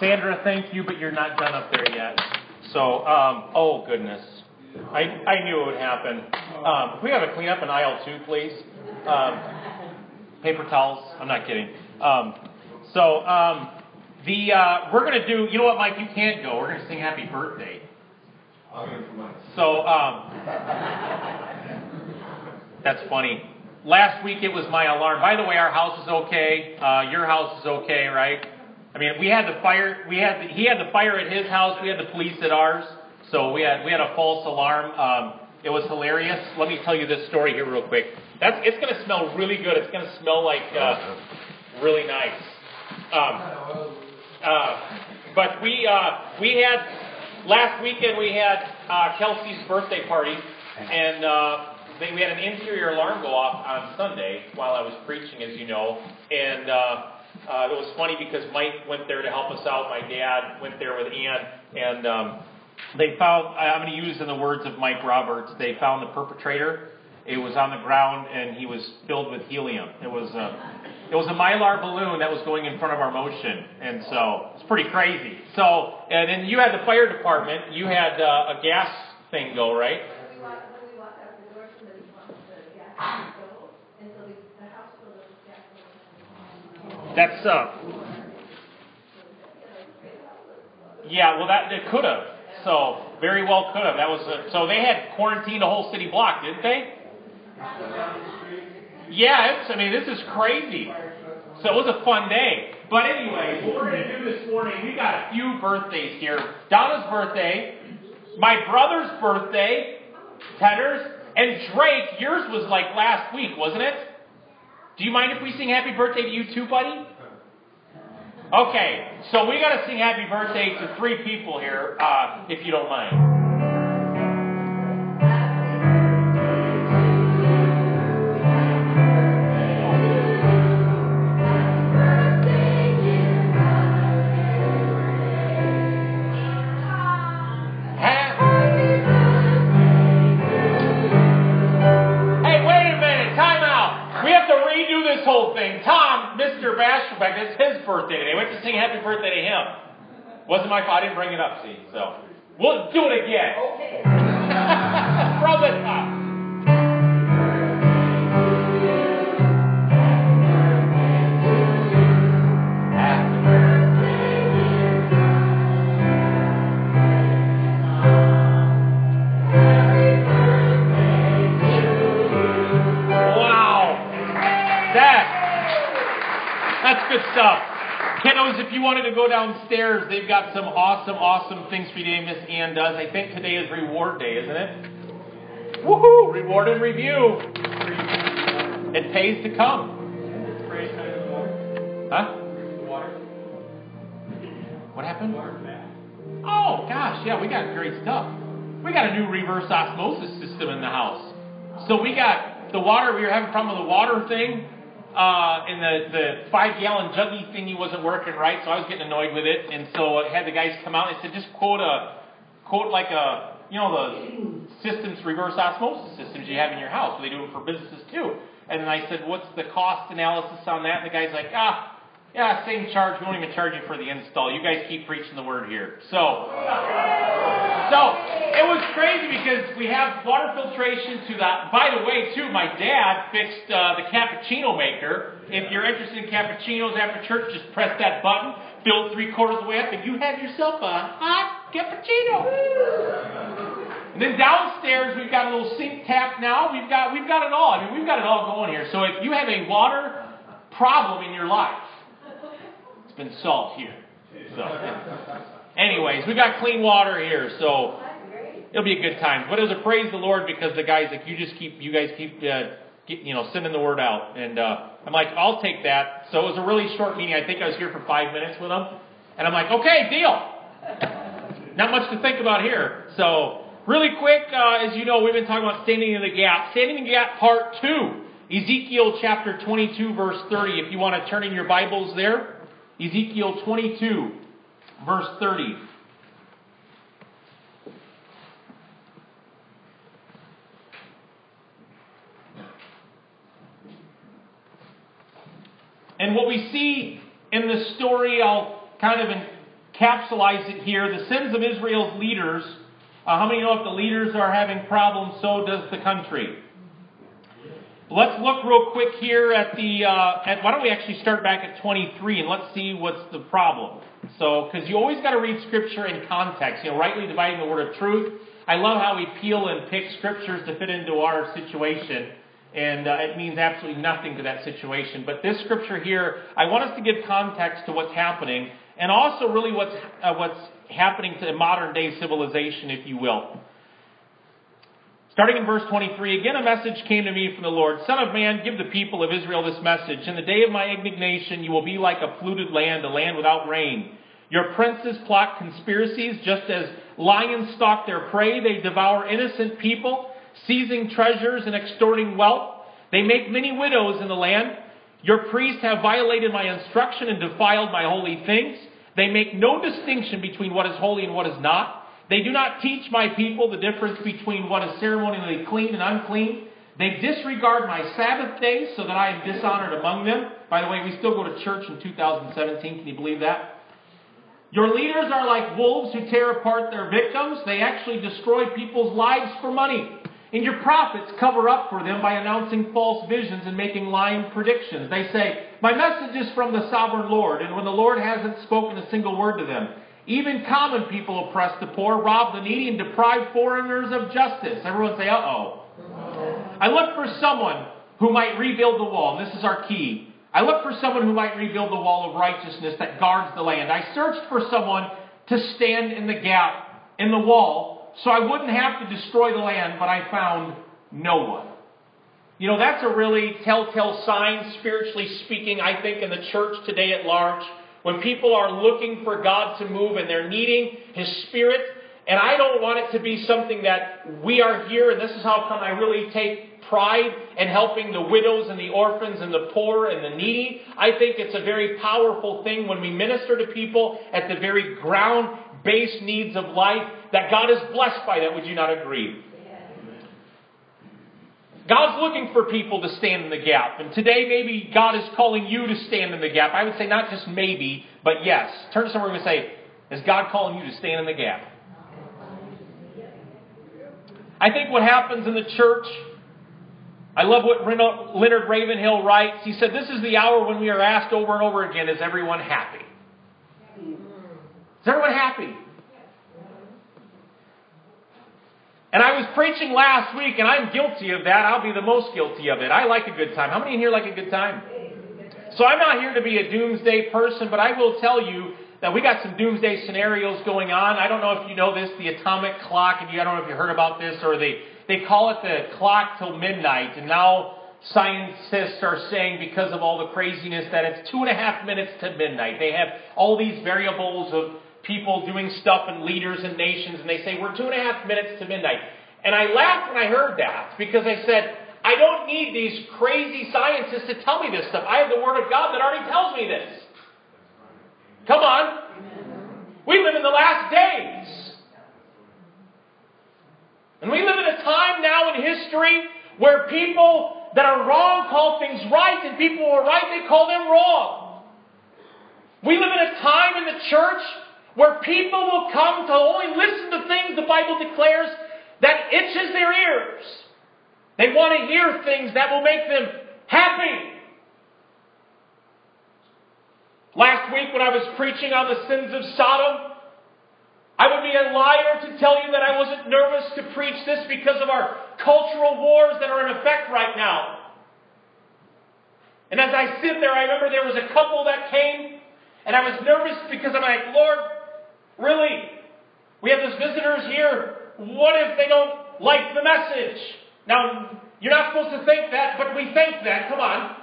Sandra, thank you, but you're not done up there yet. So, um, oh goodness. I, I knew it would happen. Um, we have to clean up in aisle two, please. Um, paper towels. I'm not kidding. Um, so, um, the uh, we're going to do. You know what, Mike? You can't go. We're going to sing Happy Birthday. So, um, that's funny. Last week it was my alarm. By the way, our house is okay. Uh, your house is okay, right? I mean, we had the fire. We had the, he had the fire at his house. We had the police at ours. So we had we had a false alarm. Um, it was hilarious. Let me tell you this story here real quick. That's it's going to smell really good. It's going to smell like uh, really nice. Um, uh, but we uh, we had last weekend we had uh, Kelsey's birthday party, and uh, they, we had an interior alarm go off on Sunday while I was preaching, as you know, and. Uh, uh, it was funny because Mike went there to help us out. My dad went there with Ann, and um, they found. I'm going to use in the words of Mike Roberts. They found the perpetrator. It was on the ground, and he was filled with helium. It was a, it was a mylar balloon that was going in front of our motion, and so it's pretty crazy. So, and then you had the fire department. You had uh, a gas thing go right. That's uh. Yeah, well, that it could have. So very well could have. That was a, so they had quarantined a whole city block, didn't they? Yeah, it's. I mean, this is crazy. So it was a fun day. But anyway, what we're going to do this morning, we got a few birthdays here. Donna's birthday, my brother's birthday, Tedder's, and Drake. Yours was like last week, wasn't it? Do you mind if we sing happy birthday to you too, buddy? Okay, so we got to sing happy birthday to three people here, uh, if you don't mind. Sing happy birthday to him. Wasn't my fault. I didn't bring it up, see. So we'll do it again. Okay. From the top. To go downstairs, they've got some awesome, awesome things for you today. Miss Ann does. I think today is reward day, isn't it? Woohoo! Reward and review. It pays to come. Huh? What happened? Oh gosh, yeah, we got great stuff. We got a new reverse osmosis system in the house. So we got the water. We were having a problem with the water thing uh, and the, the five gallon juggy thingy wasn't working right, so I was getting annoyed with it. And so I had the guys come out and I said, just quote a, quote like a, you know, the systems, reverse osmosis systems you have in your house. They do it for businesses too. And then I said, what's the cost analysis on that? And the guy's like, ah, yeah, same charge. We won't even charge you for the install. You guys keep preaching the word here. So, so it was crazy because we have water filtration to that. By the way, too, my dad fixed uh, the cappuccino maker. If you're interested in cappuccinos after church, just press that button, fill three quarters of the way up, and you have yourself a hot cappuccino. And then downstairs we've got a little sink tap now. We've got we've got it all. I mean we've got it all going here. So if you have a water problem in your life, it's been solved here. So, anyways, we got clean water here, so it'll be a good time. But it was a praise the Lord because the guys like you just keep you guys keep uh, get, you know sending the word out, and uh, I'm like I'll take that. So it was a really short meeting. I think I was here for five minutes with them, and I'm like okay, deal. Not much to think about here. So really quick, uh, as you know, we've been talking about standing in the gap. Standing in the gap, part two. Ezekiel chapter 22, verse 30. If you want to turn in your Bibles there. Ezekiel 22, verse 30. And what we see in the story, I'll kind of capsulize it here. The sins of Israel's leaders. Uh, how many know if the leaders are having problems, so does the country? Let's look real quick here at the. Uh, at, why don't we actually start back at 23 and let's see what's the problem. So, because you always got to read Scripture in context. You know, rightly dividing the word of truth. I love how we peel and pick scriptures to fit into our situation, and uh, it means absolutely nothing to that situation. But this scripture here, I want us to give context to what's happening, and also really what's uh, what's happening to modern day civilization, if you will. Starting in verse 23, again a message came to me from the Lord. Son of man, give the people of Israel this message. In the day of my indignation, you will be like a polluted land, a land without rain. Your princes plot conspiracies, just as lions stalk their prey. They devour innocent people, seizing treasures and extorting wealth. They make many widows in the land. Your priests have violated my instruction and defiled my holy things. They make no distinction between what is holy and what is not. They do not teach my people the difference between what is ceremonially clean and unclean. They disregard my Sabbath days so that I am dishonored among them. By the way, we still go to church in 2017. Can you believe that? Your leaders are like wolves who tear apart their victims. They actually destroy people's lives for money. And your prophets cover up for them by announcing false visions and making lying predictions. They say, My message is from the sovereign Lord, and when the Lord hasn't spoken a single word to them, even common people oppress the poor, rob the needy, and deprive foreigners of justice. Everyone say, uh oh. I look for someone who might rebuild the wall. And this is our key. I looked for someone who might rebuild the wall of righteousness that guards the land. I searched for someone to stand in the gap in the wall so I wouldn't have to destroy the land, but I found no one. You know, that's a really telltale sign, spiritually speaking, I think, in the church today at large when people are looking for God to move and they're needing His Spirit. And I don't want it to be something that we are here, and this is how come I really take pride in helping the widows and the orphans and the poor and the needy. I think it's a very powerful thing when we minister to people at the very ground based needs of life that God is blessed by that. Would you not agree? God's looking for people to stand in the gap. And today, maybe God is calling you to stand in the gap. I would say not just maybe, but yes. Turn to somewhere and say, Is God calling you to stand in the gap? I think what happens in the church, I love what Leonard Ravenhill writes. He said, This is the hour when we are asked over and over again, Is everyone happy? Is everyone happy? And I was preaching last week, and I'm guilty of that. I'll be the most guilty of it. I like a good time. How many in here like a good time? So I'm not here to be a doomsday person, but I will tell you that we got some doomsday scenarios going on. I don't know if you know this, the atomic clock, and I don't know if you heard about this, or they, they call it the clock till midnight, and now scientists are saying because of all the craziness that it's two and a half minutes to midnight. They have all these variables of people doing stuff and leaders and nations, and they say, We're two and a half minutes to midnight. And I laughed when I heard that because I said, I don't need these crazy scientists to tell me this stuff. I have the Word of God that already tells me this. Come on. We live in the last days. And we live in a time now in history where people that are wrong call things right, and people who are right, they call them wrong. We live in a time in the church where people will come to only listen to things the Bible declares that itches their ears. They want to hear things that will make them happy. Last week, when I was preaching on the sins of Sodom, I would be a liar to tell you that I wasn't nervous to preach this because of our cultural wars that are in effect right now. And as I sit there, I remember there was a couple that came, and I was nervous because I'm like, Lord, Really? We have these visitors here. What if they don't like the message? Now, you're not supposed to think that, but we think that. Come on.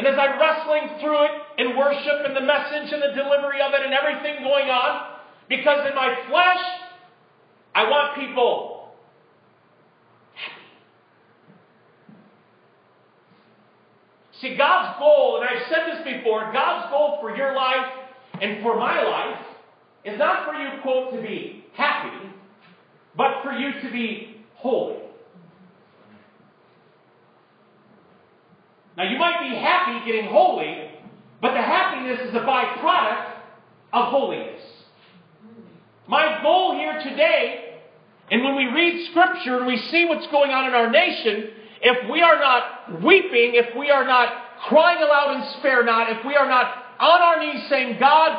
And as I'm wrestling through it in worship and the message and the delivery of it and everything going on, because in my flesh, I want people happy. See, God's goal, and I've said this before, God's goal for your life and for my life is not for you, quote, to be happy, but for you to be holy. Now, you might be happy getting holy, But the happiness is a byproduct of holiness. My goal here today, and when we read Scripture and we see what's going on in our nation, if we are not weeping, if we are not crying aloud and spare not, if we are not on our knees saying, God,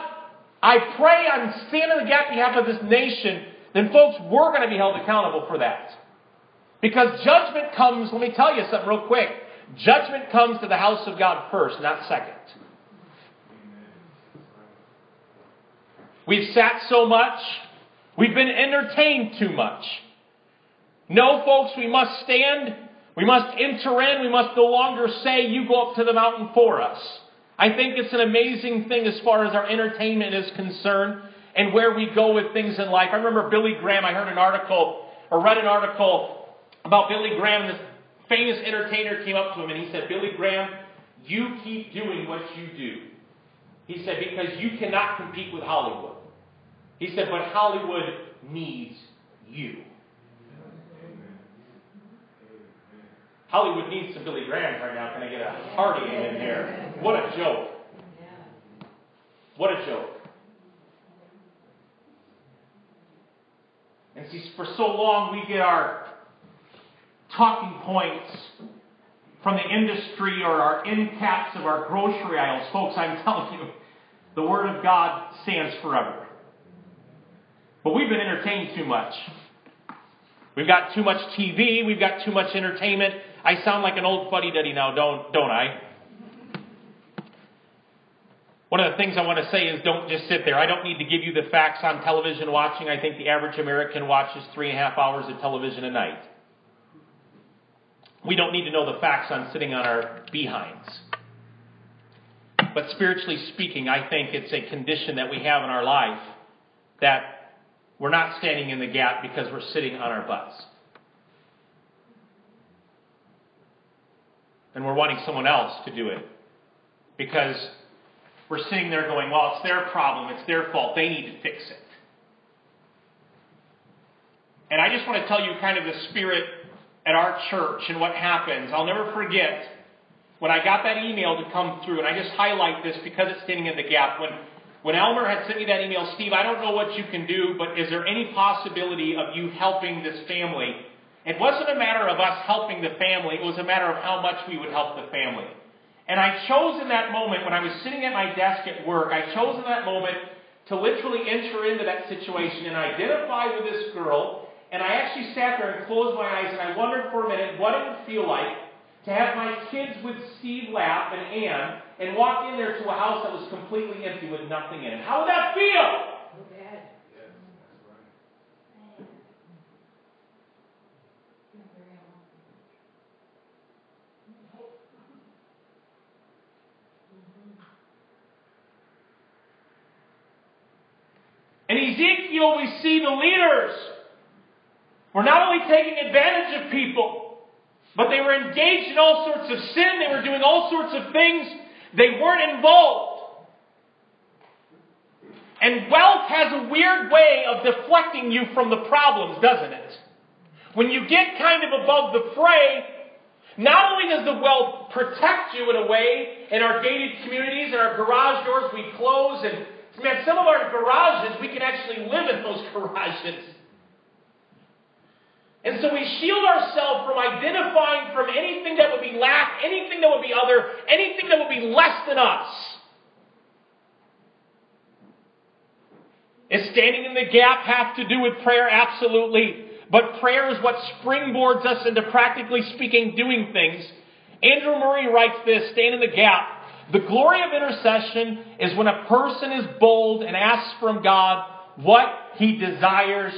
I pray I'm standing in the gap behalf of this nation, then folks, we're going to be held accountable for that. Because judgment comes, let me tell you something real quick. Judgment comes to the house of God first, not second. We've sat so much. We've been entertained too much. No, folks, we must stand. We must enter in. We must no longer say, You go up to the mountain for us. I think it's an amazing thing as far as our entertainment is concerned and where we go with things in life. I remember Billy Graham, I heard an article or read an article about Billy Graham. This famous entertainer came up to him and he said, Billy Graham, you keep doing what you do. He said, because you cannot compete with Hollywood. He said, but Hollywood needs you. Hollywood needs some Billy Grahams right now. Can I get a hearty in here? What a joke. What a joke. And see, for so long we get our talking points from the industry or our end caps of our grocery aisles. Folks, I'm telling you, the Word of God stands forever. But we've been entertained too much. We've got too much TV. We've got too much entertainment. I sound like an old fuddy duddy now, don't, don't I? One of the things I want to say is don't just sit there. I don't need to give you the facts on television watching. I think the average American watches three and a half hours of television a night. We don't need to know the facts on sitting on our behinds. But spiritually speaking, I think it's a condition that we have in our life that we're not standing in the gap because we're sitting on our butts. And we're wanting someone else to do it because we're sitting there going, well, it's their problem, it's their fault, they need to fix it. And I just want to tell you kind of the spirit at our church and what happens. I'll never forget when I got that email to come through, and I just highlight this because it's standing in the gap. When, when Elmer had sent me that email, Steve, I don't know what you can do, but is there any possibility of you helping this family? It wasn't a matter of us helping the family, it was a matter of how much we would help the family. And I chose in that moment, when I was sitting at my desk at work, I chose in that moment to literally enter into that situation and identify with this girl and I actually sat there and closed my eyes and I wondered for a minute what it would feel like to have my kids with Steve Lapp and Ann and walk in there to a house that was completely empty with nothing in it. How would that feel? In Ezekiel, we see the leaders were not only taking advantage of people, but they were engaged in all sorts of sin. They were doing all sorts of things. They weren't involved. And wealth has a weird way of deflecting you from the problems, doesn't it? When you get kind of above the fray, not only does the wealth protect you in a way in our gated communities and our garage doors we close, and man, some of our garages, we can actually live in those garages. And so we shield ourselves from identifying from anything that would be lack, anything that would be other, anything that would be less than us. Is standing in the gap have to do with prayer? Absolutely. But prayer is what springboards us into practically speaking doing things. Andrew Murray writes this, stand in the gap. The glory of intercession is when a person is bold and asks from God what he desires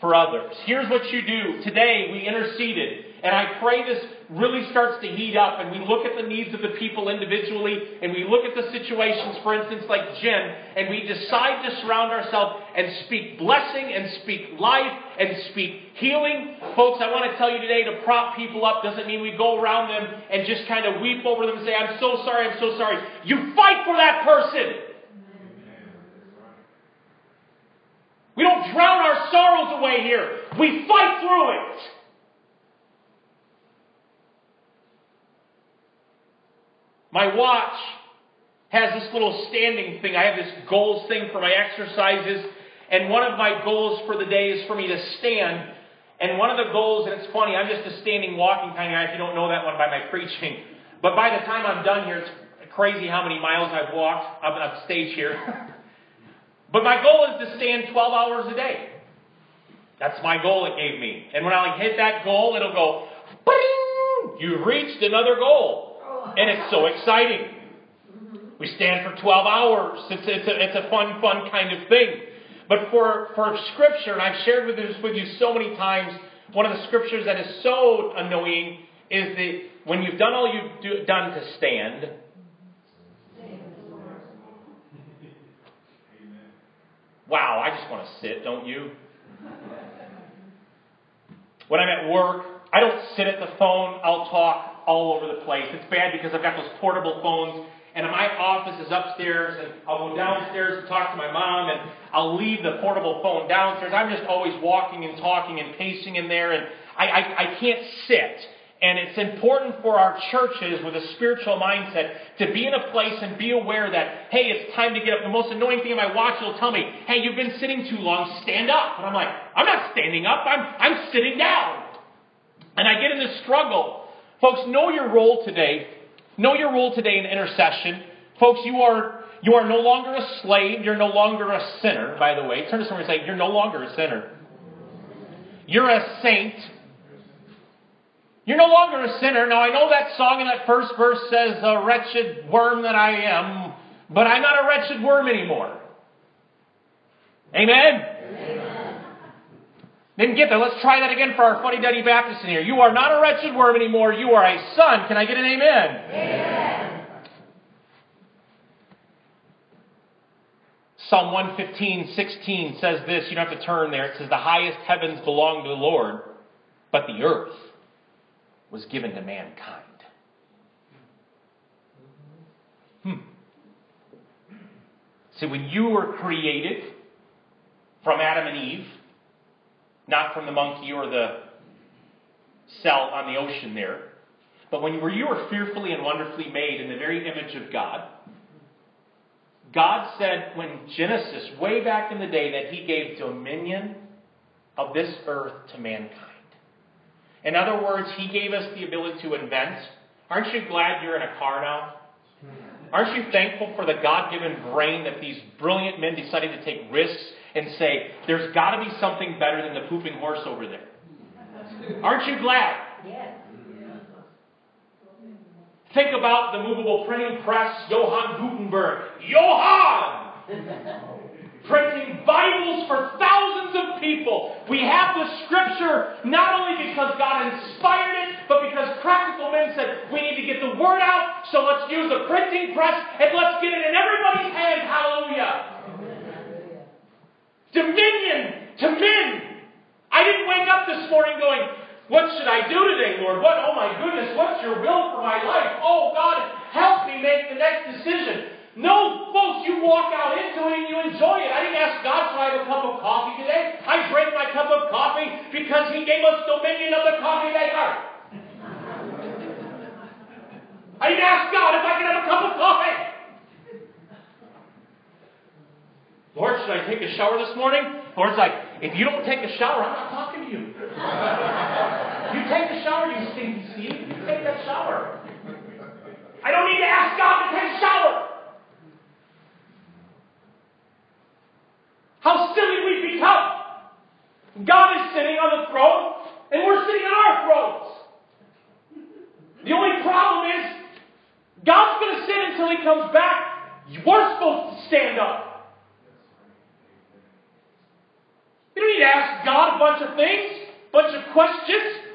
for others. Here's what you do. Today we interceded, and I pray this really starts to heat up, and we look at the needs of the people individually, and we look at the situations, for instance, like Jen, and we decide to surround ourselves and speak blessing and speak life and speak healing. Folks, I want to tell you today to prop people up doesn't mean we go around them and just kind of weep over them and say, I'm so sorry, I'm so sorry. You fight for that person. We don't drown our sorrows away here. We fight through it. My watch has this little standing thing. I have this goals thing for my exercises. And one of my goals for the day is for me to stand. And one of the goals, and it's funny, I'm just a standing walking kind of guy if you don't know that one by my preaching. But by the time I'm done here, it's crazy how many miles I've walked up, up stage here. but my goal is to stand 12 hours a day. That's my goal it gave me. And when I hit that goal, it'll go, Bing! you've reached another goal. Oh. And it's so exciting. We stand for 12 hours. It's, it's, a, it's a fun, fun kind of thing. But for, for Scripture, and I've shared with this with you so many times, one of the Scriptures that is so annoying is that when you've done all you've do, done to stand, wow, I just want to sit, don't you? When I'm at work, I don't sit at the phone, I'll talk all over the place. It's bad because I've got those portable phones and my office is upstairs, and I'll go downstairs and talk to my mom, and I'll leave the portable phone downstairs. I'm just always walking and talking and pacing in there, and I, I, I can't sit. And it's important for our churches with a spiritual mindset to be in a place and be aware that, hey, it's time to get up. The most annoying thing in my watch will tell me, hey, you've been sitting too long, stand up. And I'm like, I'm not standing up, I'm, I'm sitting down. And I get in this struggle. Folks, know your role today Know your role today in intercession. Folks, you are, you are no longer a slave. You're no longer a sinner, by the way. Turn to someone and say, You're no longer a sinner. You're a saint. You're no longer a sinner. Now, I know that song in that first verse says, A wretched worm that I am, but I'm not a wretched worm anymore. Amen? Amen. Didn't get that. Let's try that again for our funny Duddy Baptist in here. You are not a wretched worm anymore. You are a son. Can I get an amen? Amen. Psalm 115, 16 says this. You don't have to turn there. It says, The highest heavens belong to the Lord, but the earth was given to mankind. Hmm. See, when you were created from Adam and Eve, not from the monkey or the cell on the ocean there. But when you were, you were fearfully and wonderfully made in the very image of God, God said when Genesis, way back in the day, that He gave dominion of this earth to mankind. In other words, He gave us the ability to invent. Aren't you glad you're in a car now? Aren't you thankful for the God given brain that these brilliant men decided to take risks and say, there's got to be something better than the pooping horse over there. Aren't you glad? Yes. Think about the movable printing press, Johann Gutenberg. Johann! Printing Bibles for thousands of people. We have the scripture not only because God inspired it, but because practical men said, we need to get the word out, so let's use the printing press and let's get it in everybody's hands. Hallelujah. Dominion to men. I didn't wake up this morning going, What should I do today, Lord? What, oh my goodness, what's your will for my life? Oh God, help me make the next decision. No, folks, you walk out into it and you enjoy it. I didn't ask God, to have a cup of coffee today? I drank my cup of coffee because He gave us dominion of the coffee maker. I didn't ask God if I could have a cup of coffee. Lord, should I take a shower this morning? Lord's like, if you don't take a shower, I'm not talking to you. you take the shower, you stinky Steve. You take that shower. I don't need to ask God to take a shower. How silly we've become. God is sitting on the throne, and we're sitting on our thrones. The only problem is, God's going to sit until He comes back. We're supposed to stand up. You don't need to ask God a bunch of things, a bunch of questions.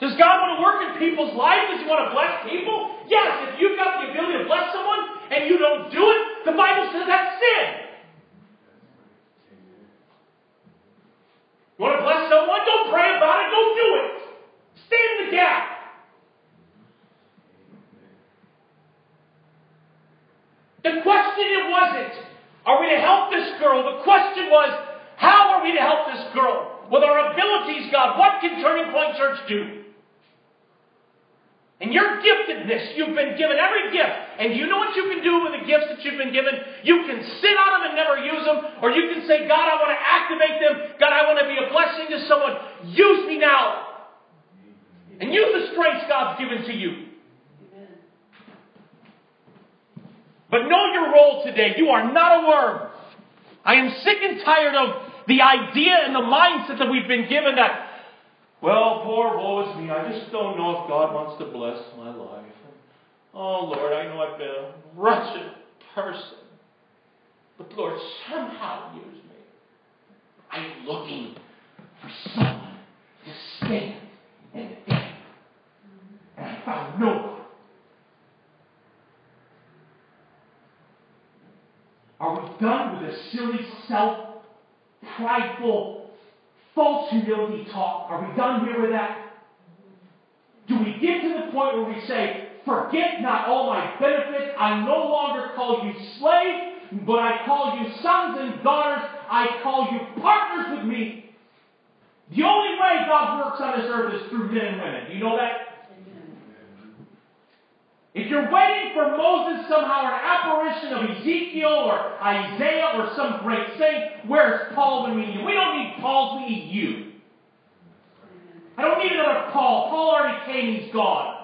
Does God want to work in people's lives? Does He want to bless people? Yes, if you've got the ability to bless someone and you don't do it, the Bible says that's sin. You want to bless someone? Don't pray about it, go do it. Stand in the gap. The question it wasn't, are we to help this girl? The question was, how are we to help this girl? With our abilities, God, what can Turning Point Church do? And you've been given every gift. And you know what you can do with the gifts that you've been given? You can sit on them and never use them, or you can say, God, I want to activate them. God, I want to be a blessing to someone. Use me now. And use the strengths God's given to you. But know your role today. You are not a worm. I am sick and tired of the idea and the mindset that we've been given that well, poor woe is me. I just don't know if God wants to bless my life. Oh, Lord, I know I've been a wretched person. But, Lord, somehow use me. I'm looking for someone to stand in the gap. And I found no one. Are we done with a silly, self prideful false humility talk. Are we done here with that? Do we get to the point where we say, Forget not all my benefits. I no longer call you slaves, but I call you sons and daughters. I call you partners with me. The only way God works on this earth is through men and women. Do you know that? If you're waiting for Moses somehow, an apparition of Ezekiel or Isaiah or some great saint, where's Paul when we need you? We don't need Paul, we need you. I don't need another Paul. Paul already came, he's gone.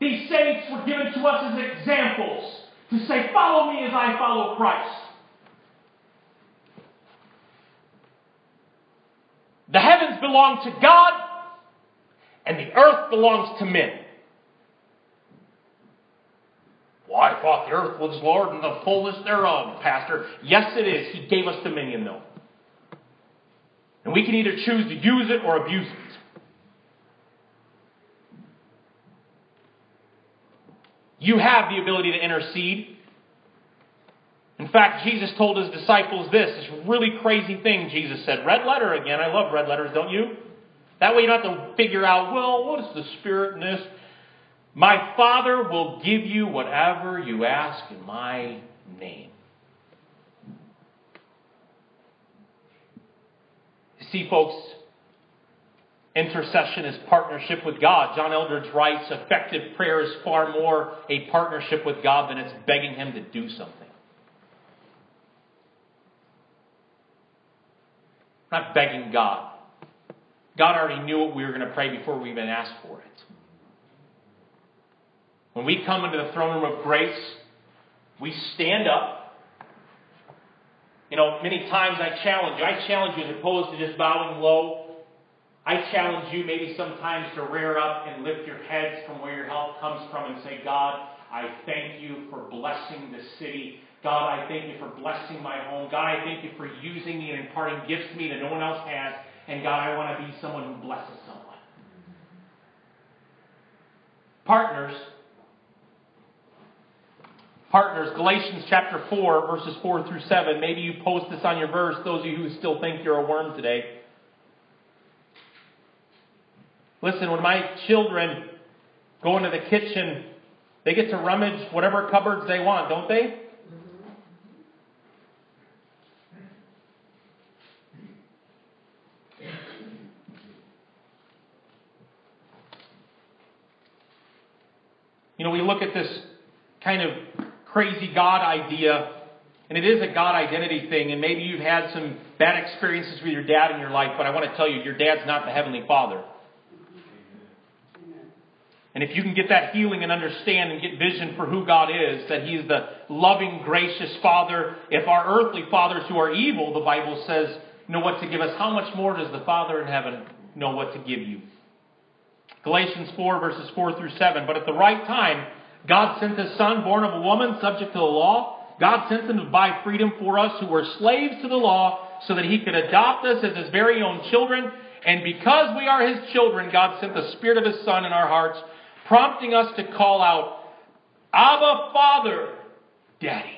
These saints were given to us as examples to say, Follow me as I follow Christ. The heavens belong to God, and the earth belongs to men. Well, I thought the earth was Lord and the fullness thereof, Pastor. Yes, it is. He gave us dominion, though. And we can either choose to use it or abuse it. You have the ability to intercede. In fact, Jesus told his disciples this, this really crazy thing Jesus said. Red letter again. I love red letters, don't you? That way you don't have to figure out, well, what is the Spirit in this? My Father will give you whatever you ask in my name. See, folks, intercession is partnership with God. John Eldredge writes effective prayer is far more a partnership with God than it's begging Him to do something. not begging God. God already knew what we were going to pray before we even asked for it. When we come into the throne room of grace, we stand up. You know, many times I challenge you. I challenge you as opposed to just bowing low. I challenge you maybe sometimes to rear up and lift your heads from where your help comes from and say, God, I thank you for blessing the city. God, I thank you for blessing my home. God, I thank you for using me and imparting gifts to me that no one else has. And God, I want to be someone who blesses someone. Partners. Partners, Galatians chapter 4, verses 4 through 7. Maybe you post this on your verse, those of you who still think you're a worm today. Listen, when my children go into the kitchen, they get to rummage whatever cupboards they want, don't they? You know, we look at this kind of crazy God idea, and it is a God identity thing, and maybe you've had some bad experiences with your dad in your life, but I want to tell you, your dad's not the Heavenly Father. And if you can get that healing and understand and get vision for who God is, that He is the loving, gracious Father. If our earthly fathers who are evil, the Bible says, know what to give us, how much more does the Father in heaven know what to give you? Galatians 4, verses 4 through 7. But at the right time, God sent his Son, born of a woman, subject to the law. God sent him to buy freedom for us who were slaves to the law, so that he could adopt us as his very own children. And because we are his children, God sent the Spirit of his Son in our hearts, prompting us to call out, Abba, Father, Daddy.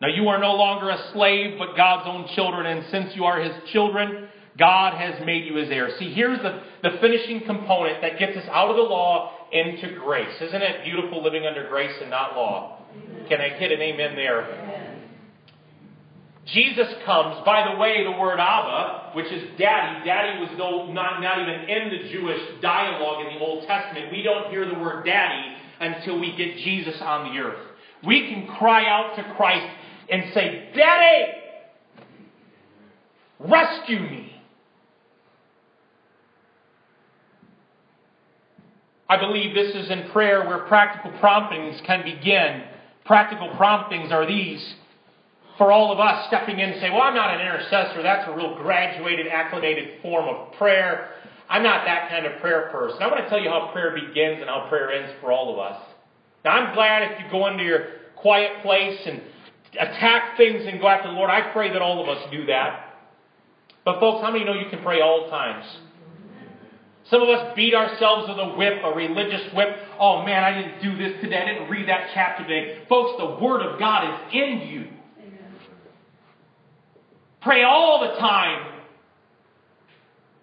Now you are no longer a slave, but God's own children, and since you are his children, God has made you his heir. See, here's the, the finishing component that gets us out of the law into grace. Isn't it beautiful living under grace and not law? Can I get an amen there? Jesus comes, by the way, the word Abba, which is daddy, daddy was no, not, not even in the Jewish dialogue in the Old Testament. We don't hear the word daddy until we get Jesus on the earth. We can cry out to Christ and say, Daddy, rescue me. I believe this is in prayer where practical promptings can begin. Practical promptings are these for all of us stepping in and say, Well, I'm not an intercessor. That's a real graduated, acclimated form of prayer. I'm not that kind of prayer person. I want to tell you how prayer begins and how prayer ends for all of us. Now, I'm glad if you go into your quiet place and attack things and go after the Lord. I pray that all of us do that. But, folks, how many know you can pray all times? Some of us beat ourselves with a whip, a religious whip. Oh man, I didn't do this today. I didn't read that chapter today. Folks, the Word of God is in you. Pray all the time.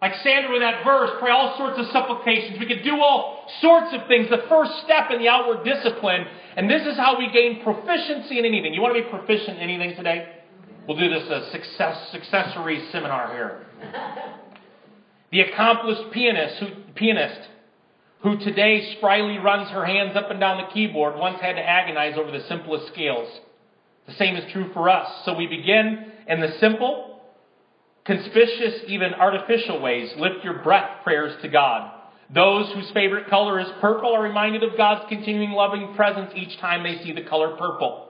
Like Sandra with that verse, pray all sorts of supplications. We could do all sorts of things. The first step in the outward discipline, and this is how we gain proficiency in anything. You want to be proficient in anything today? We'll do this a success successory seminar here. The accomplished pianist who, pianist who today spryly runs her hands up and down the keyboard once had to agonize over the simplest scales. The same is true for us. So we begin in the simple, conspicuous, even artificial ways. Lift your breath prayers to God. Those whose favorite color is purple are reminded of God's continuing loving presence each time they see the color purple.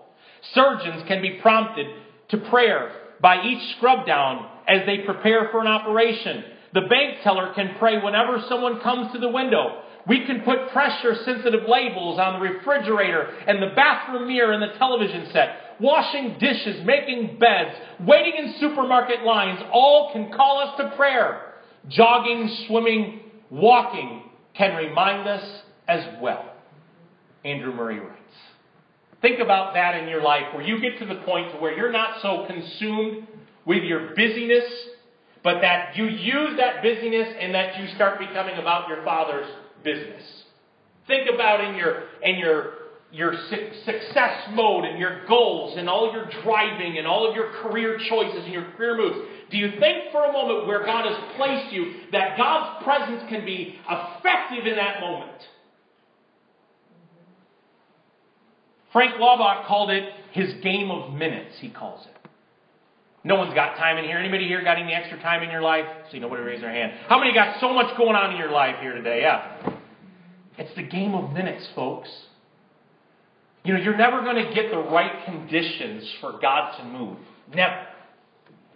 Surgeons can be prompted to prayer by each scrub down as they prepare for an operation. The bank teller can pray whenever someone comes to the window. We can put pressure sensitive labels on the refrigerator and the bathroom mirror and the television set. Washing dishes, making beds, waiting in supermarket lines, all can call us to prayer. Jogging, swimming, walking can remind us as well. Andrew Murray writes. Think about that in your life where you get to the point where you're not so consumed with your busyness but that you use that busyness and that you start becoming about your father's business. Think about in your in your your success mode and your goals and all your driving and all of your career choices and your career moves. Do you think for a moment where God has placed you that God's presence can be effective in that moment? Frank Laubach called it his game of minutes, he calls it. No one's got time in here. Anybody here got any extra time in your life? See, nobody raised their hand. How many got so much going on in your life here today? Yeah. It's the game of minutes, folks. You know, you're never going to get the right conditions for God to move. Never.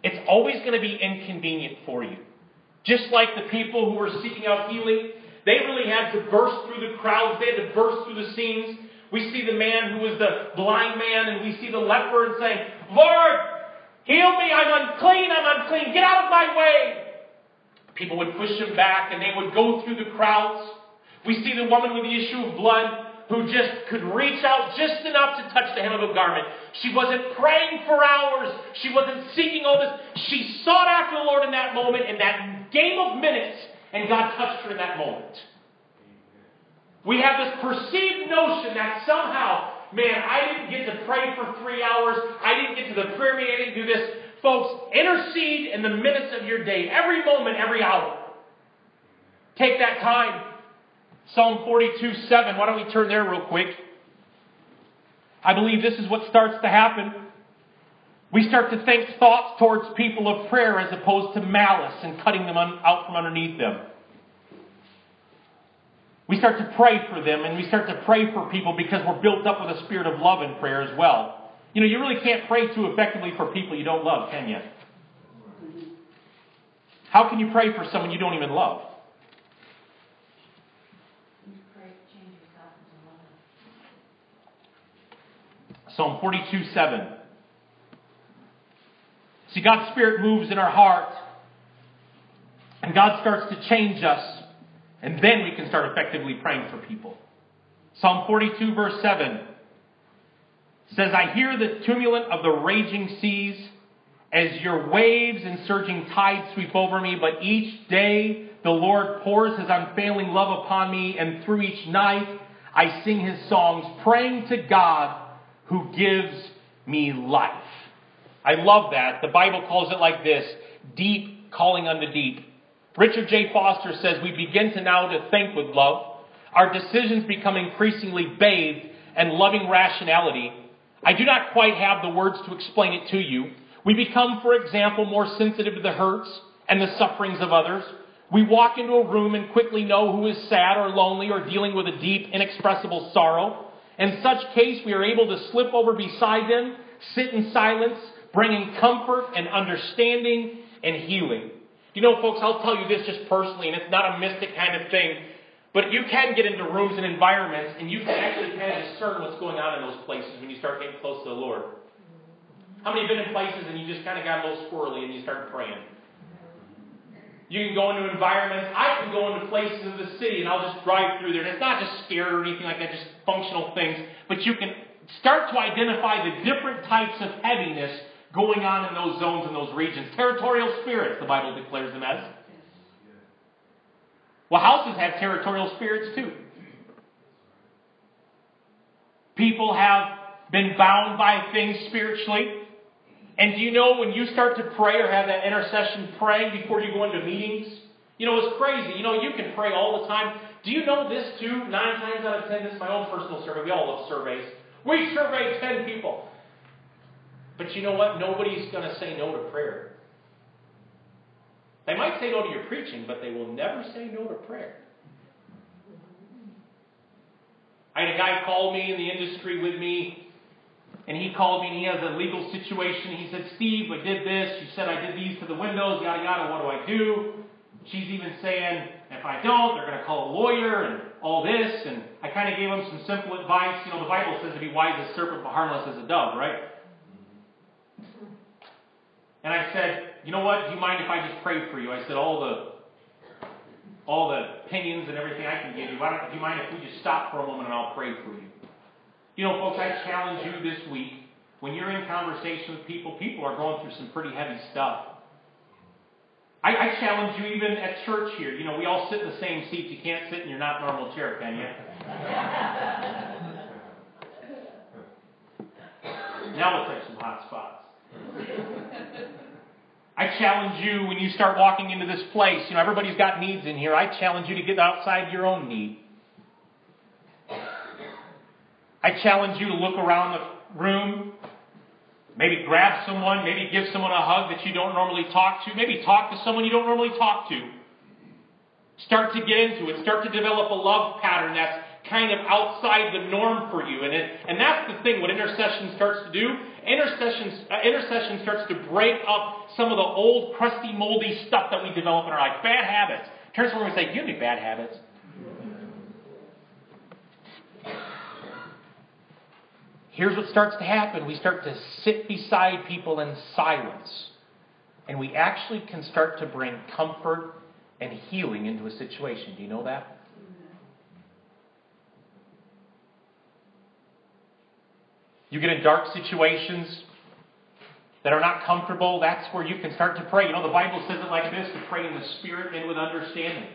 It's always going to be inconvenient for you. Just like the people who were seeking out healing, they really had to burst through the crowds, they had to burst through the scenes. We see the man who was the blind man, and we see the leper and saying, Lord, Heal me, I'm unclean, I'm unclean, get out of my way. People would push him back and they would go through the crowds. We see the woman with the issue of blood who just could reach out just enough to touch the hem of a garment. She wasn't praying for hours. She wasn't seeking all this. She sought after the Lord in that moment, in that game of minutes, and God touched her in that moment. We have this perceived notion that somehow man, I didn't get to pray for three hours. I didn't get to the prayer meeting. I didn't do this. Folks, intercede in the minutes of your day, every moment, every hour. Take that time. Psalm 42 7. Why don't we turn there real quick? I believe this is what starts to happen. We start to think thoughts towards people of prayer as opposed to malice and cutting them out from underneath them. We start to pray for them and we start to pray for people because we're built up with a spirit of love and prayer as well. You know, you really can't pray too effectively for people you don't love, can you? How can you pray for someone you don't even love? Psalm 42 7. See, God's Spirit moves in our heart, and God starts to change us. And then we can start effectively praying for people. Psalm 42, verse 7 says, I hear the tumult of the raging seas as your waves and surging tides sweep over me, but each day the Lord pours his unfailing love upon me, and through each night I sing his songs, praying to God who gives me life. I love that. The Bible calls it like this deep calling unto deep. Richard J. Foster says we begin to now to think with love. Our decisions become increasingly bathed and loving rationality. I do not quite have the words to explain it to you. We become, for example, more sensitive to the hurts and the sufferings of others. We walk into a room and quickly know who is sad or lonely or dealing with a deep, inexpressible sorrow. In such case, we are able to slip over beside them, sit in silence, bringing comfort and understanding and healing. You know, folks, I'll tell you this just personally, and it's not a mystic kind of thing, but you can get into rooms and environments, and you can actually kind of discern what's going on in those places when you start getting close to the Lord. How many have been in places and you just kind of got a little squirrely and you start praying? You can go into environments. I can go into places of the city and I'll just drive through there. And it's not just scared or anything like that, just functional things. But you can start to identify the different types of heaviness going on in those zones and those regions. Territorial spirits, the Bible declares them as. Well, houses have territorial spirits too. People have been bound by things spiritually. And do you know when you start to pray or have that intercession praying before you go into meetings? You know, it's crazy. You know, you can pray all the time. Do you know this too? Nine times out of ten, this is my own personal survey. We all love surveys. We surveyed ten people. But you know what? Nobody's going to say no to prayer. They might say no to your preaching, but they will never say no to prayer. I had a guy call me in the industry with me, and he called me and he has a legal situation. He said, Steve, I did this. She said I did these to the windows, yada yada. What do I do? She's even saying, if I don't, they're going to call a lawyer and all this. And I kind of gave him some simple advice. You know, the Bible says to be wise as a serpent, but harmless as a dove, right? And I said, you know what? Do you mind if I just pray for you? I said, all the all the opinions and everything I can give you. Why don't, do you mind if we just stop for a moment and I'll pray for you? You know, folks, I challenge you this week. When you're in conversation with people, people are going through some pretty heavy stuff. I, I challenge you even at church here. You know, we all sit in the same seats. You can't sit in your not normal chair, can you? now let's have some hot spots. I challenge you when you start walking into this place, you know, everybody's got needs in here. I challenge you to get outside your own need. I challenge you to look around the room, maybe grab someone, maybe give someone a hug that you don't normally talk to, maybe talk to someone you don't normally talk to. Start to get into it. Start to develop a love pattern that's kind of outside the norm for you. And, it, and that's the thing, what intercession starts to do. Intercession, uh, intercession starts to break up some of the old, crusty, moldy stuff that we develop in our life. Bad habits. Turn to someone and say, have any bad habits? Here's what starts to happen we start to sit beside people in silence. And we actually can start to bring comfort and healing into a situation. Do you know that? You get in dark situations that are not comfortable, that's where you can start to pray. You know, the Bible says it like this to pray in the Spirit and with understanding.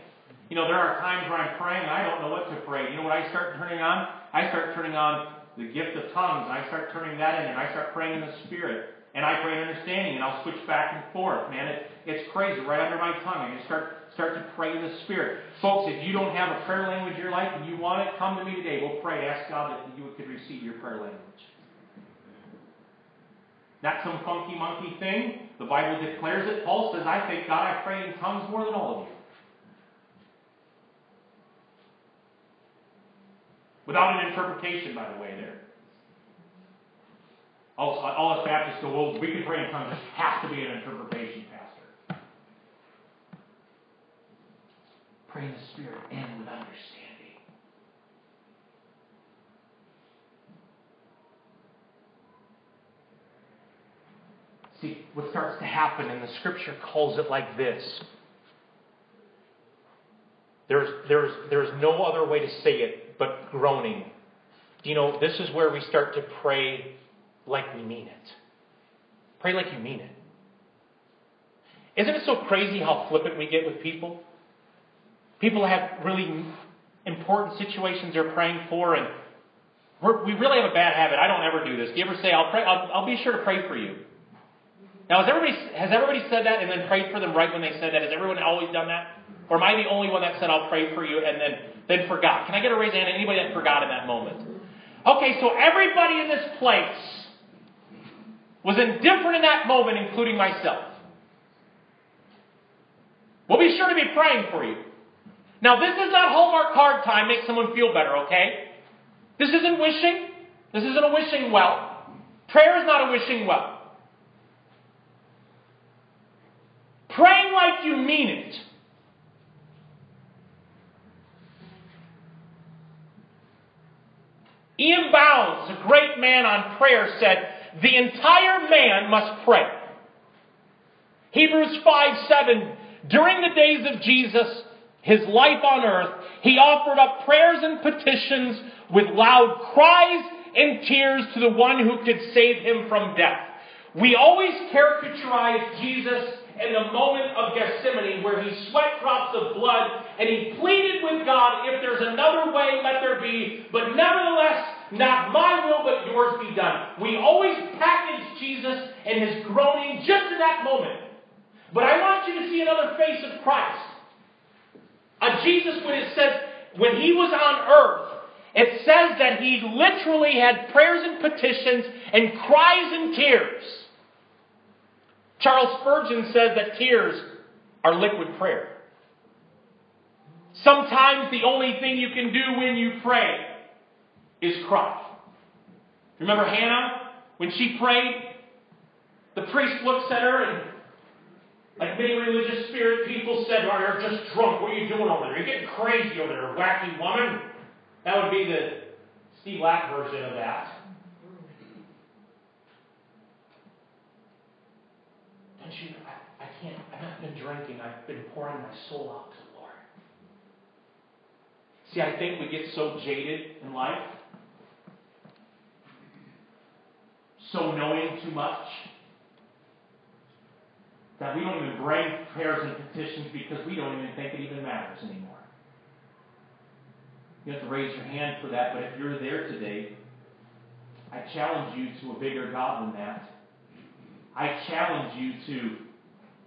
You know, there are times where I'm praying and I don't know what to pray. You know what I start turning on? I start turning on the gift of tongues, and I start turning that in, and I start praying in the Spirit. And I pray in understanding, and I'll switch back and forth. Man, it, it's crazy, right under my tongue. I just start start to pray in the Spirit. Folks, if you don't have a prayer language in your life and you want it, come to me today. We'll pray. Ask God that you could receive your prayer language. Not some funky monkey thing. The Bible declares it. Paul says, I thank God I pray in tongues more than all of you. Without an interpretation, by the way, there. All, all us Baptists go, well, we can pray in tongues. There has to be an interpretation, Pastor. Pray in the Spirit and with understanding. See, what starts to happen, and the scripture calls it like this. There's, there's, there's no other way to say it but groaning. You know, this is where we start to pray like we mean it. Pray like you mean it. Isn't it so crazy how flippant we get with people? People have really important situations they're praying for, and we really have a bad habit. I don't ever do this. Do you ever say, I'll, pray, I'll, I'll be sure to pray for you? Now, has everybody, has everybody said that and then prayed for them right when they said that? Has everyone always done that? Or am I the only one that said, I'll pray for you, and then, then forgot? Can I get a raise hand? Anybody that forgot in that moment? Okay, so everybody in this place was indifferent in that moment, including myself. We'll be sure to be praying for you. Now, this is not Hallmark card time, make someone feel better, okay? This isn't wishing. This isn't a wishing well. Prayer is not a wishing well. Praying like you mean it. Ian Bounds, a great man on prayer, said, The entire man must pray. Hebrews 5 7, during the days of Jesus, his life on earth, he offered up prayers and petitions with loud cries and tears to the one who could save him from death. We always caricaturize Jesus in the moment of Gethsemane where he sweat drops of blood and he pleaded with God, if there's another way, let there be, but nevertheless, not my will, but yours be done. We always package Jesus and his groaning just in that moment. But I want you to see another face of Christ. A Jesus when it says, when he was on earth, it says that he literally had prayers and petitions and cries and tears. Charles Spurgeon says that tears are liquid prayer. Sometimes the only thing you can do when you pray is cry. Remember Hannah? When she prayed, the priest looks at her and, like many religious spirit people said, oh, you're just drunk. What are you doing over there? You're getting crazy over there, wacky woman. That would be the Steve Lack version of that. Don't you, I, I can't, I've not been drinking. I've been pouring my soul out to the Lord. See, I think we get so jaded in life, so knowing too much, that we don't even bring prayers and petitions because we don't even think it even matters anymore. You have to raise your hand for that, but if you're there today, I challenge you to a bigger God than that. I challenge you to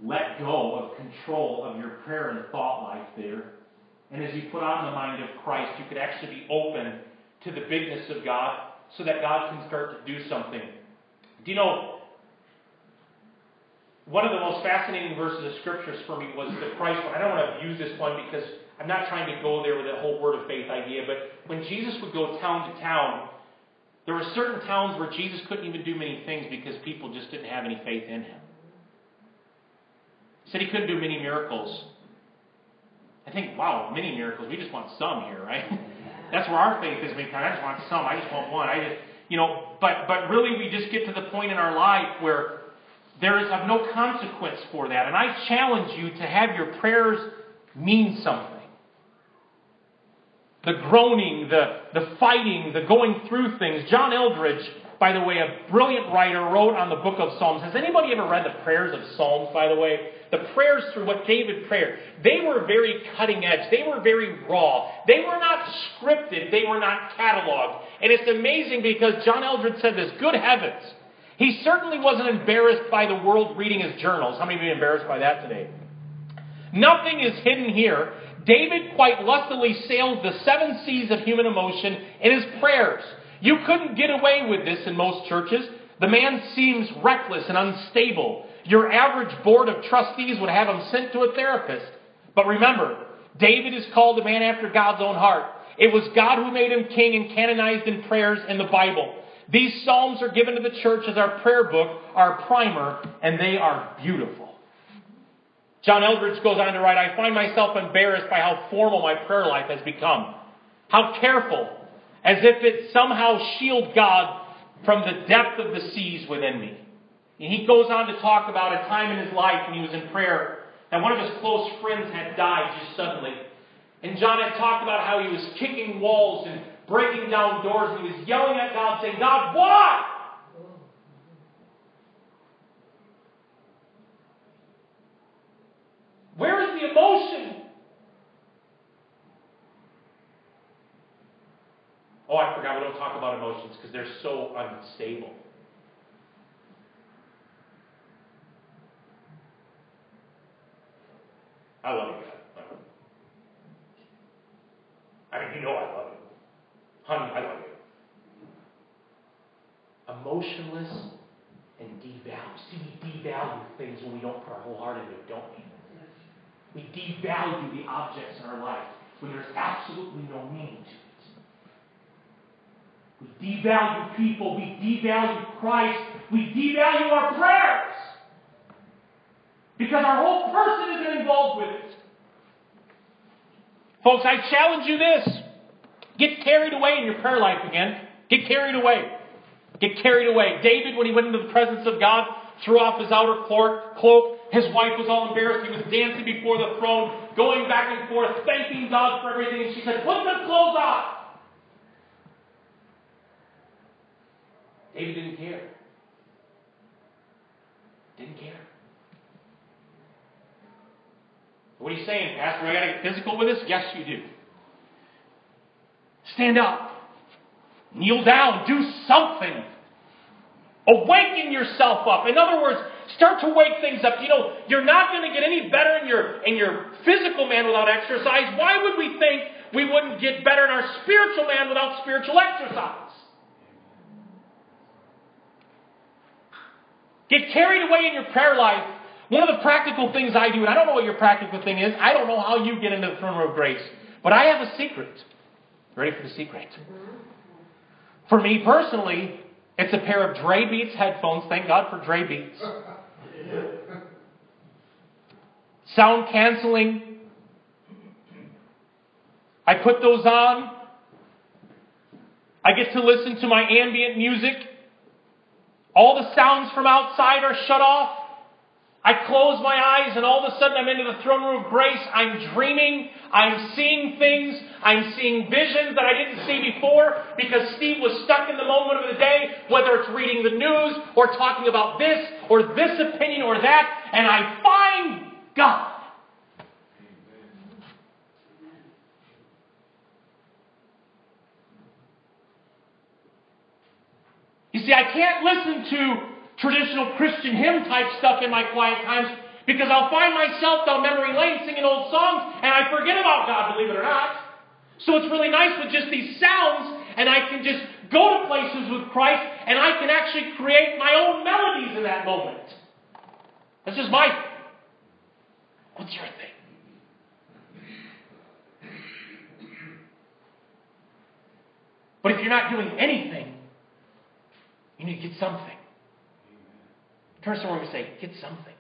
let go of control of your prayer and thought life there. And as you put on the mind of Christ, you could actually be open to the bigness of God so that God can start to do something. Do you know, one of the most fascinating verses of scriptures for me was the Christ one. I don't want to abuse this one because I'm not trying to go there with the whole word of faith idea, but when Jesus would go town to town, there were certain towns where Jesus couldn't even do many things because people just didn't have any faith in him. He said he couldn't do many miracles. I think, wow, many miracles. We just want some here, right? That's where our faith is. Kind. I just want some. I just want one. I just, you know, but but really, we just get to the point in our life where there is of no consequence for that. And I challenge you to have your prayers mean something the groaning, the, the fighting, the going through things. John Eldredge, by the way, a brilliant writer, wrote on the book of Psalms. Has anybody ever read the prayers of Psalms, by the way? The prayers through what David prayed. They were very cutting edge. They were very raw. They were not scripted. They were not cataloged. And it's amazing because John Eldredge said this, good heavens. He certainly wasn't embarrassed by the world reading his journals. How many of you are embarrassed by that today? Nothing is hidden here. David quite lustily sailed the seven seas of human emotion in his prayers. You couldn't get away with this in most churches. The man seems reckless and unstable. Your average board of trustees would have him sent to a therapist. But remember, David is called a man after God's own heart. It was God who made him king and canonized in prayers in the Bible. These Psalms are given to the church as our prayer book, our primer, and they are beautiful. John Eldredge goes on to write, I find myself embarrassed by how formal my prayer life has become. How careful, as if it somehow shield God from the depth of the seas within me. And he goes on to talk about a time in his life when he was in prayer that one of his close friends had died just suddenly. And John had talked about how he was kicking walls and breaking down doors and he was yelling at God saying, God, why? Where is the emotion? Oh, I forgot we don't talk about emotions because they're so unstable. I love you, God. I mean, you know I love you. Honey, I love you. Emotionless and devalued. See, we devalue things when we don't put our whole heart into it, don't we? We devalue the objects in our life when there's absolutely no meaning to it. We devalue people. We devalue Christ. We devalue our prayers. Because our whole person isn't involved with it. Folks, I challenge you this. Get carried away in your prayer life again. Get carried away. Get carried away. David, when he went into the presence of God, threw off his outer cloak. His wife was all embarrassed. He was dancing before the throne, going back and forth, thanking God for everything. And she said, Put the clothes on. David didn't care. Didn't care. What are you saying, Pastor? I got to get physical with this? Yes, you do. Stand up. Kneel down. Do something. Awaken yourself up. In other words, start to wake things up. You know, you're not going to get any better in your in your physical man without exercise. Why would we think we wouldn't get better in our spiritual man without spiritual exercise? Get carried away in your prayer life. One of the practical things I do, and I don't know what your practical thing is, I don't know how you get into the throne room of grace, but I have a secret. Ready for the secret? Mm-hmm. For me personally, it's a pair of Dre Beats headphones. Thank God for Dre Beats. Sound canceling. I put those on. I get to listen to my ambient music. All the sounds from outside are shut off. I close my eyes and all of a sudden I'm into the throne room of grace. I'm dreaming. I'm seeing things. I'm seeing visions that I didn't see before because Steve was stuck in the moment of the day, whether it's reading the news or talking about this or this opinion or that, and I find God. You see, I can't listen to traditional Christian hymn type stuff in my quiet times because I'll find myself down memory lane singing old songs and I forget about God, believe it or not. So it's really nice with just these sounds and I can just go to places with Christ and I can actually create my own melodies in that moment. That's just my thing. What's your thing? But if you're not doing anything, you need to get something. Turn to someone and say, get something.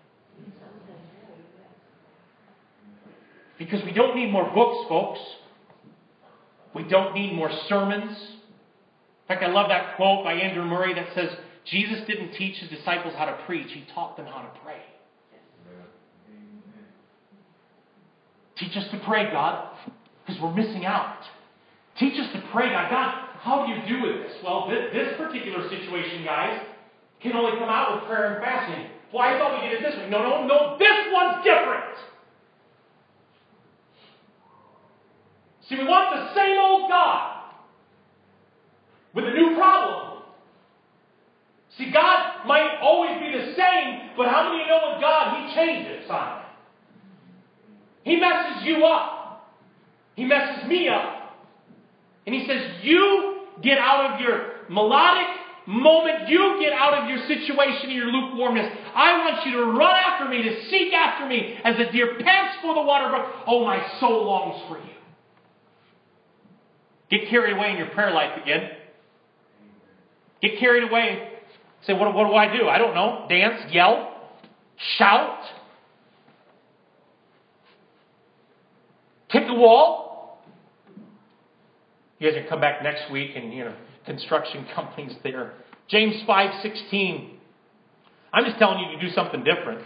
Because we don't need more books, folks. We don't need more sermons. In fact, I love that quote by Andrew Murray that says, Jesus didn't teach his disciples how to preach, he taught them how to pray. Teach us to pray, God, because we're missing out. Teach us to pray, God. God, how do you do with this? Well, this, this particular situation, guys, can only come out with prayer and fasting. Well, I thought we did it this way. No, no, no, this one's different. See, we want the same old God with a new problem. See, God might always be the same, but how many know with God He changes, Simon? He messes you up. He messes me up. And He says, You get out of your melodic moment you get out of your situation and your lukewarmness, I want you to run after me, to seek after me, as a deer pants for the water brook. Oh, my soul longs for you. Get carried away in your prayer life again. Get carried away. Say, what, what do I do? I don't know. Dance, yell, shout, kick the wall. You guys can come back next week and, you know, construction companies there. James 5:16. I'm just telling you to do something different.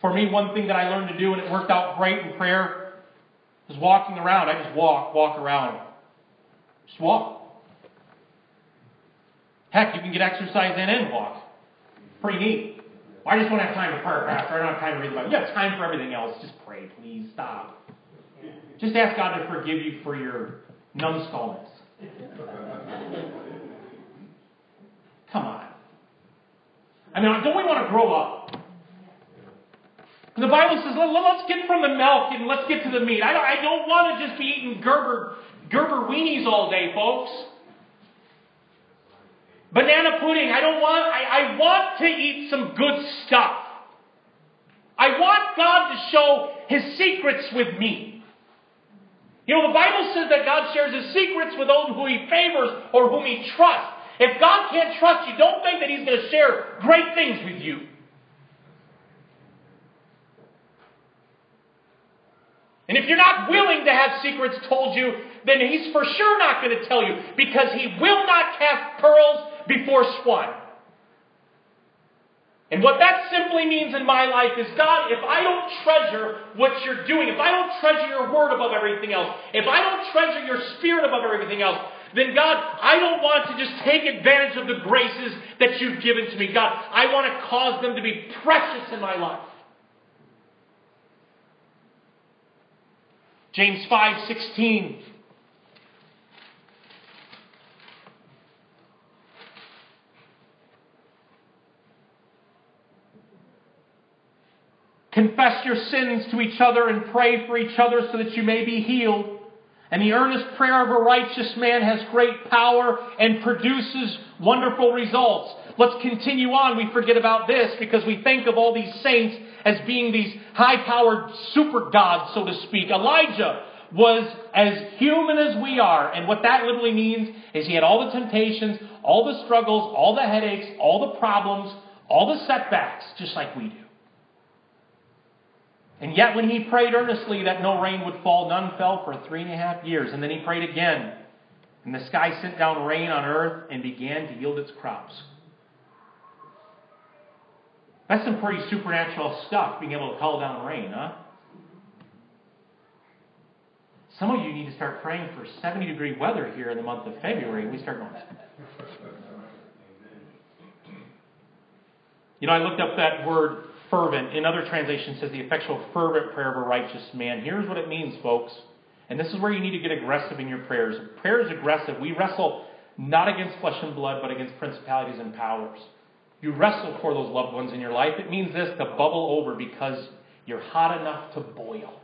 For me, one thing that I learned to do, and it worked out great in prayer, is walking around. I just walk, walk around. Just walk. Heck, you can get exercise in and walk. Pretty neat. I just don't have time to park, Pastor. I don't have time to read the Bible. You have time for everything else. Just pray, please. Stop. Just ask God to forgive you for your numbskullness. Come on. I mean, don't we want to grow up? And The Bible says, Let, us get from the milk and let's get to the meat. I don't, I don't want to just be eating Gerber, Gerber weenies all day, folks. Banana pudding. I don't want, I, I want to eat some good stuff. I want God to show his secrets with me. You know, the Bible says that God shares his secrets with those who he favors or whom he trusts. If God can't trust you, don't think that he's going to share great things with you. And if you're not willing to have secrets told you, then he's for sure not going to tell you because he will not cast pearls before swine. And what that simply means in my life is God, if I don't treasure what you're doing, if I don't treasure your word above everything else, if I don't treasure your spirit above everything else, then God, I don't want to just take advantage of the graces that you've given to me. God, I want to cause them to be precious in my life. James 5:16 Confess your sins to each other and pray for each other so that you may be healed. And the earnest prayer of a righteous man has great power and produces wonderful results. Let's continue on. We forget about this because we think of all these saints as being these high powered super gods, so to speak. Elijah was as human as we are. And what that literally means is he had all the temptations, all the struggles, all the headaches, all the problems, all the setbacks, just like we do. And yet, when he prayed earnestly that no rain would fall, none fell for three and a half years. And then he prayed again. And the sky sent down rain on earth and began to yield its crops. That's some pretty supernatural stuff, being able to call down rain, huh? Some of you need to start praying for 70 degree weather here in the month of February. We start going. You know, I looked up that word fervent. In other translations, says the effectual, fervent prayer of a righteous man. Here's what it means, folks. And this is where you need to get aggressive in your prayers. Prayer is aggressive. We wrestle not against flesh and blood, but against principalities and powers. You wrestle for those loved ones in your life. It means this to bubble over because you're hot enough to boil.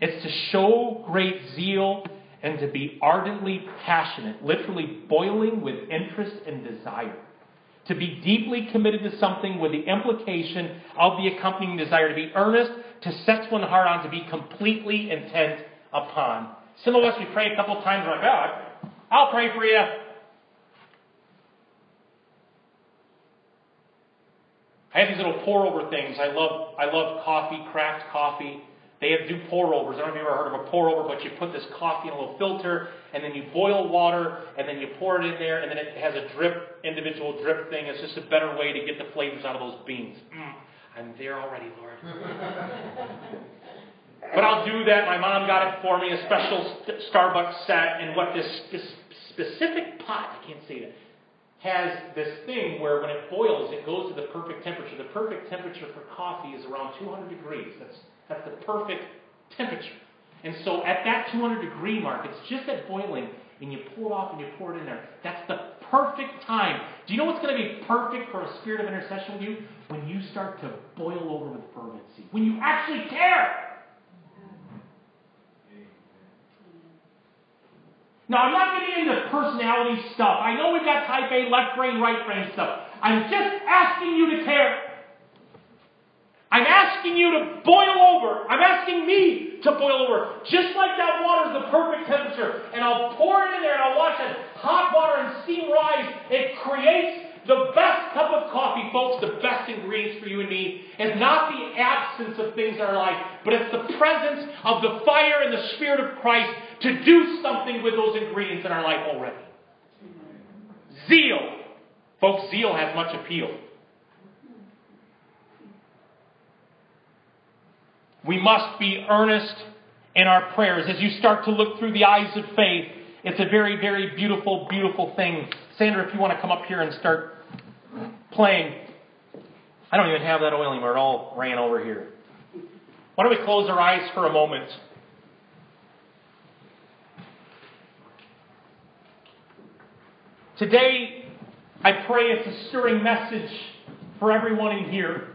It's to show great zeal and to be ardently passionate, literally boiling with interest and desire to be deeply committed to something with the implication of the accompanying desire to be earnest, to set one's heart on, to be completely intent upon. Some of us, we pray a couple times, like, oh, I'll pray for you. I have these little pour over things. I love, I love coffee, craft coffee. They have do pour overs. I don't know if you've ever heard of a pour over, but you put this coffee in a little filter, and then you boil water, and then you pour it in there, and then it has a drip, individual drip thing. It's just a better way to get the flavors out of those beans. Mm, I'm there already, Lord. but I'll do that. My mom got it for me, a special Starbucks set, and what this, this specific pot, I can't say that, has this thing where when it boils, it goes to the perfect temperature. The perfect temperature for coffee is around 200 degrees. That's that's the perfect temperature. And so at that 200 degree mark, it's just at boiling, and you pour it off and you pour it in there. That's the perfect time. Do you know what's going to be perfect for a spirit of intercession with you? When you start to boil over with fervency. When you actually care. Now, I'm not getting into personality stuff. I know we've got type A, left brain, right brain stuff. I'm just asking you to care. I'm asking you to boil over. I'm asking me to boil over. Just like that water is the perfect temperature. And I'll pour it in there and I'll watch that hot water and steam rise. It creates the best cup of coffee, folks. The best ingredients for you and me is not the absence of things in our life, but it's the presence of the fire and the Spirit of Christ to do something with those ingredients in our life already. Zeal. Folks, zeal has much appeal. We must be earnest in our prayers. As you start to look through the eyes of faith, it's a very, very beautiful, beautiful thing. Sandra, if you want to come up here and start playing. I don't even have that oil anymore. It all ran over here. Why don't we close our eyes for a moment? Today, I pray it's a stirring message for everyone in here.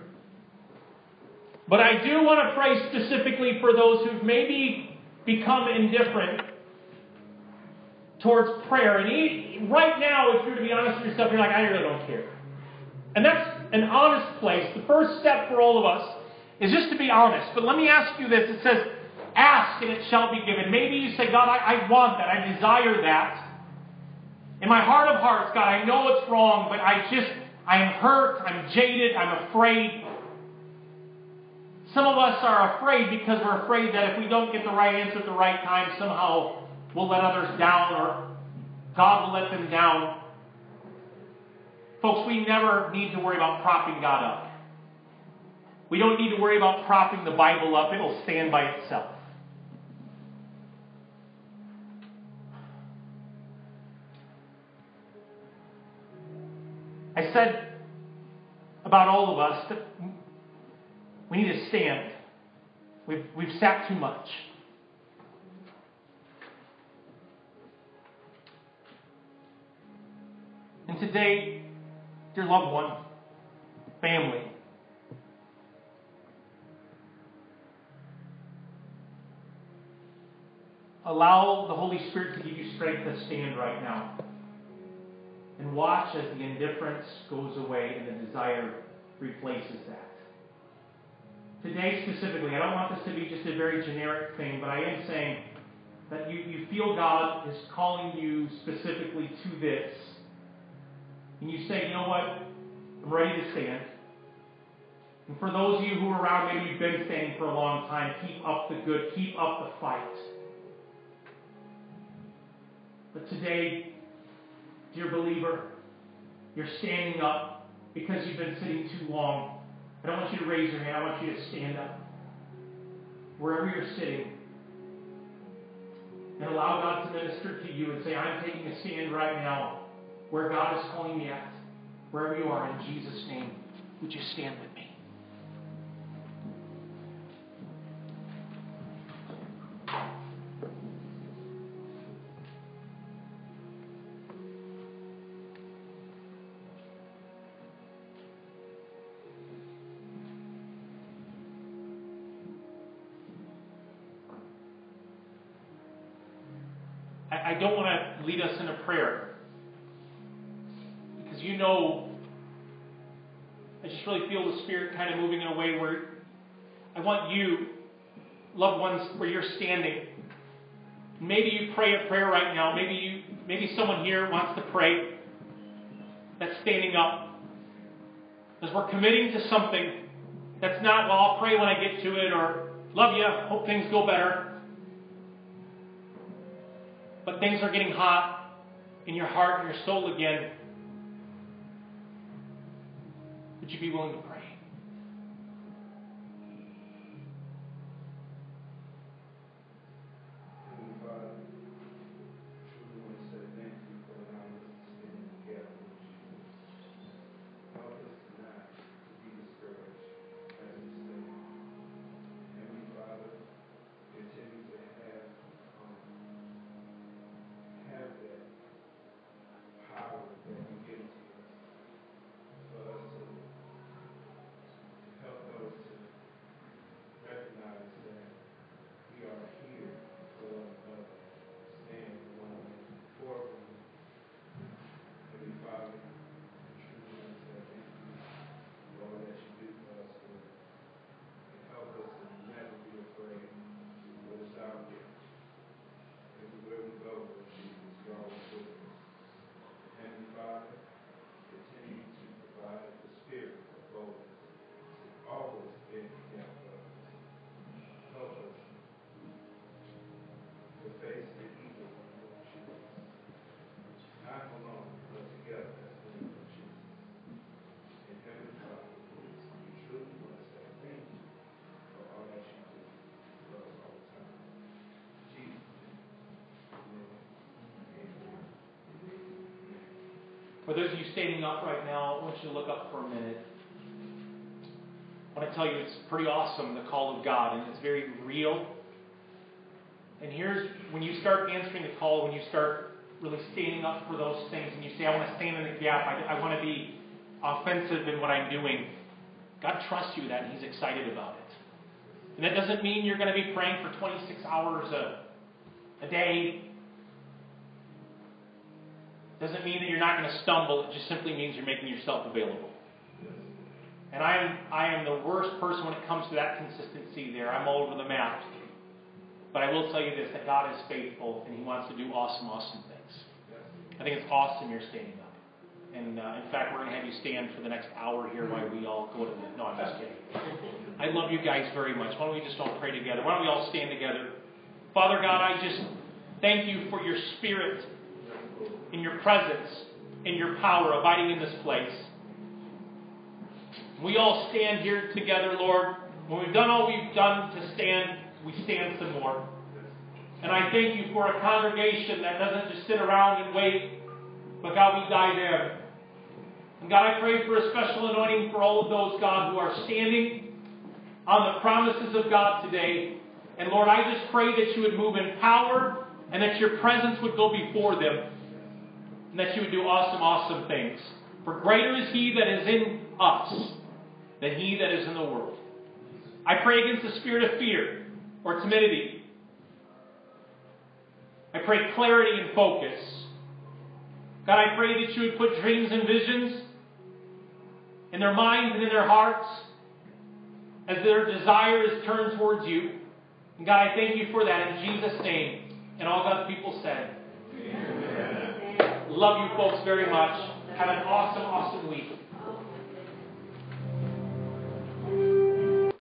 But I do want to pray specifically for those who've maybe become indifferent towards prayer. And right now, if you're to be honest with yourself, you're like, I really don't care. And that's an honest place. The first step for all of us is just to be honest. But let me ask you this. It says, ask and it shall be given. Maybe you say, God, I, I want that. I desire that. In my heart of hearts, God, I know it's wrong, but I just, I am hurt, I'm jaded, I'm afraid. Some of us are afraid because we're afraid that if we don't get the right answer at the right time, somehow we'll let others down or God will let them down. Folks, we never need to worry about propping God up. We don't need to worry about propping the Bible up, it'll stand by itself. I said about all of us that we need to stand. We've, we've sat too much. And today, dear loved one, family, allow the Holy Spirit to give you strength to stand right now. And watch as the indifference goes away and the desire replaces that. Today, specifically, I don't want this to be just a very generic thing, but I am saying that you, you feel God is calling you specifically to this. And you say, you know what? I'm ready to stand. And for those of you who are around, maybe you've been standing for a long time, keep up the good, keep up the fight. But today, dear believer, you're standing up because you've been sitting too long. I don't want you to raise your hand. I want you to stand up. Wherever you're sitting. And allow God to minister to you and say, I'm taking a stand right now where God is calling me at. Wherever you are, in Jesus' name, would you stand with me? Don't want to lead us in a prayer. Because you know, I just really feel the Spirit kind of moving in a way where I want you, loved ones, where you're standing. Maybe you pray a prayer right now. Maybe you, maybe someone here wants to pray. That's standing up. Because we're committing to something that's not, well, I'll pray when I get to it, or love you, hope things go better but things are getting hot in your heart and your soul again, would you be willing to pray? For those of you standing up right now, I want you to look up for a minute. I want to tell you it's pretty awesome, the call of God, and it's very real. And here's when you start answering the call, when you start really standing up for those things, and you say, I want to stand in the gap, I, I want to be offensive in what I'm doing, God trusts you that, and He's excited about it. And that doesn't mean you're going to be praying for 26 hours a, a day. Doesn't mean that you're not going to stumble. It just simply means you're making yourself available. And I am, I am the worst person when it comes to that consistency there. I'm all over the map. But I will tell you this that God is faithful and He wants to do awesome, awesome things. I think it's awesome you're standing up. And uh, in fact, we're going to have you stand for the next hour here while we all go to the. No, I'm just kidding. I love you guys very much. Why don't we just all pray together? Why don't we all stand together? Father God, I just thank you for your spirit, in your presence, in your power abiding in this place. We all stand here together, Lord. When we've done all we've done to stand, we stand some more. And I thank you for a congregation that doesn't just sit around and wait, but God, we die there. And God, I pray for a special anointing for all of those, God, who are standing on the promises of God today. And Lord, I just pray that you would move in power and that your presence would go before them and that you would do awesome, awesome things. For greater is he that is in us than he that is in the world. I pray against the spirit of fear or timidity. I pray clarity and focus. God, I pray that you would put dreams and visions in their minds and in their hearts as their desire is turned towards you. And God, I thank you for that in Jesus' name. And all God's people said, Amen. Love you folks very much. Have an awesome, awesome week.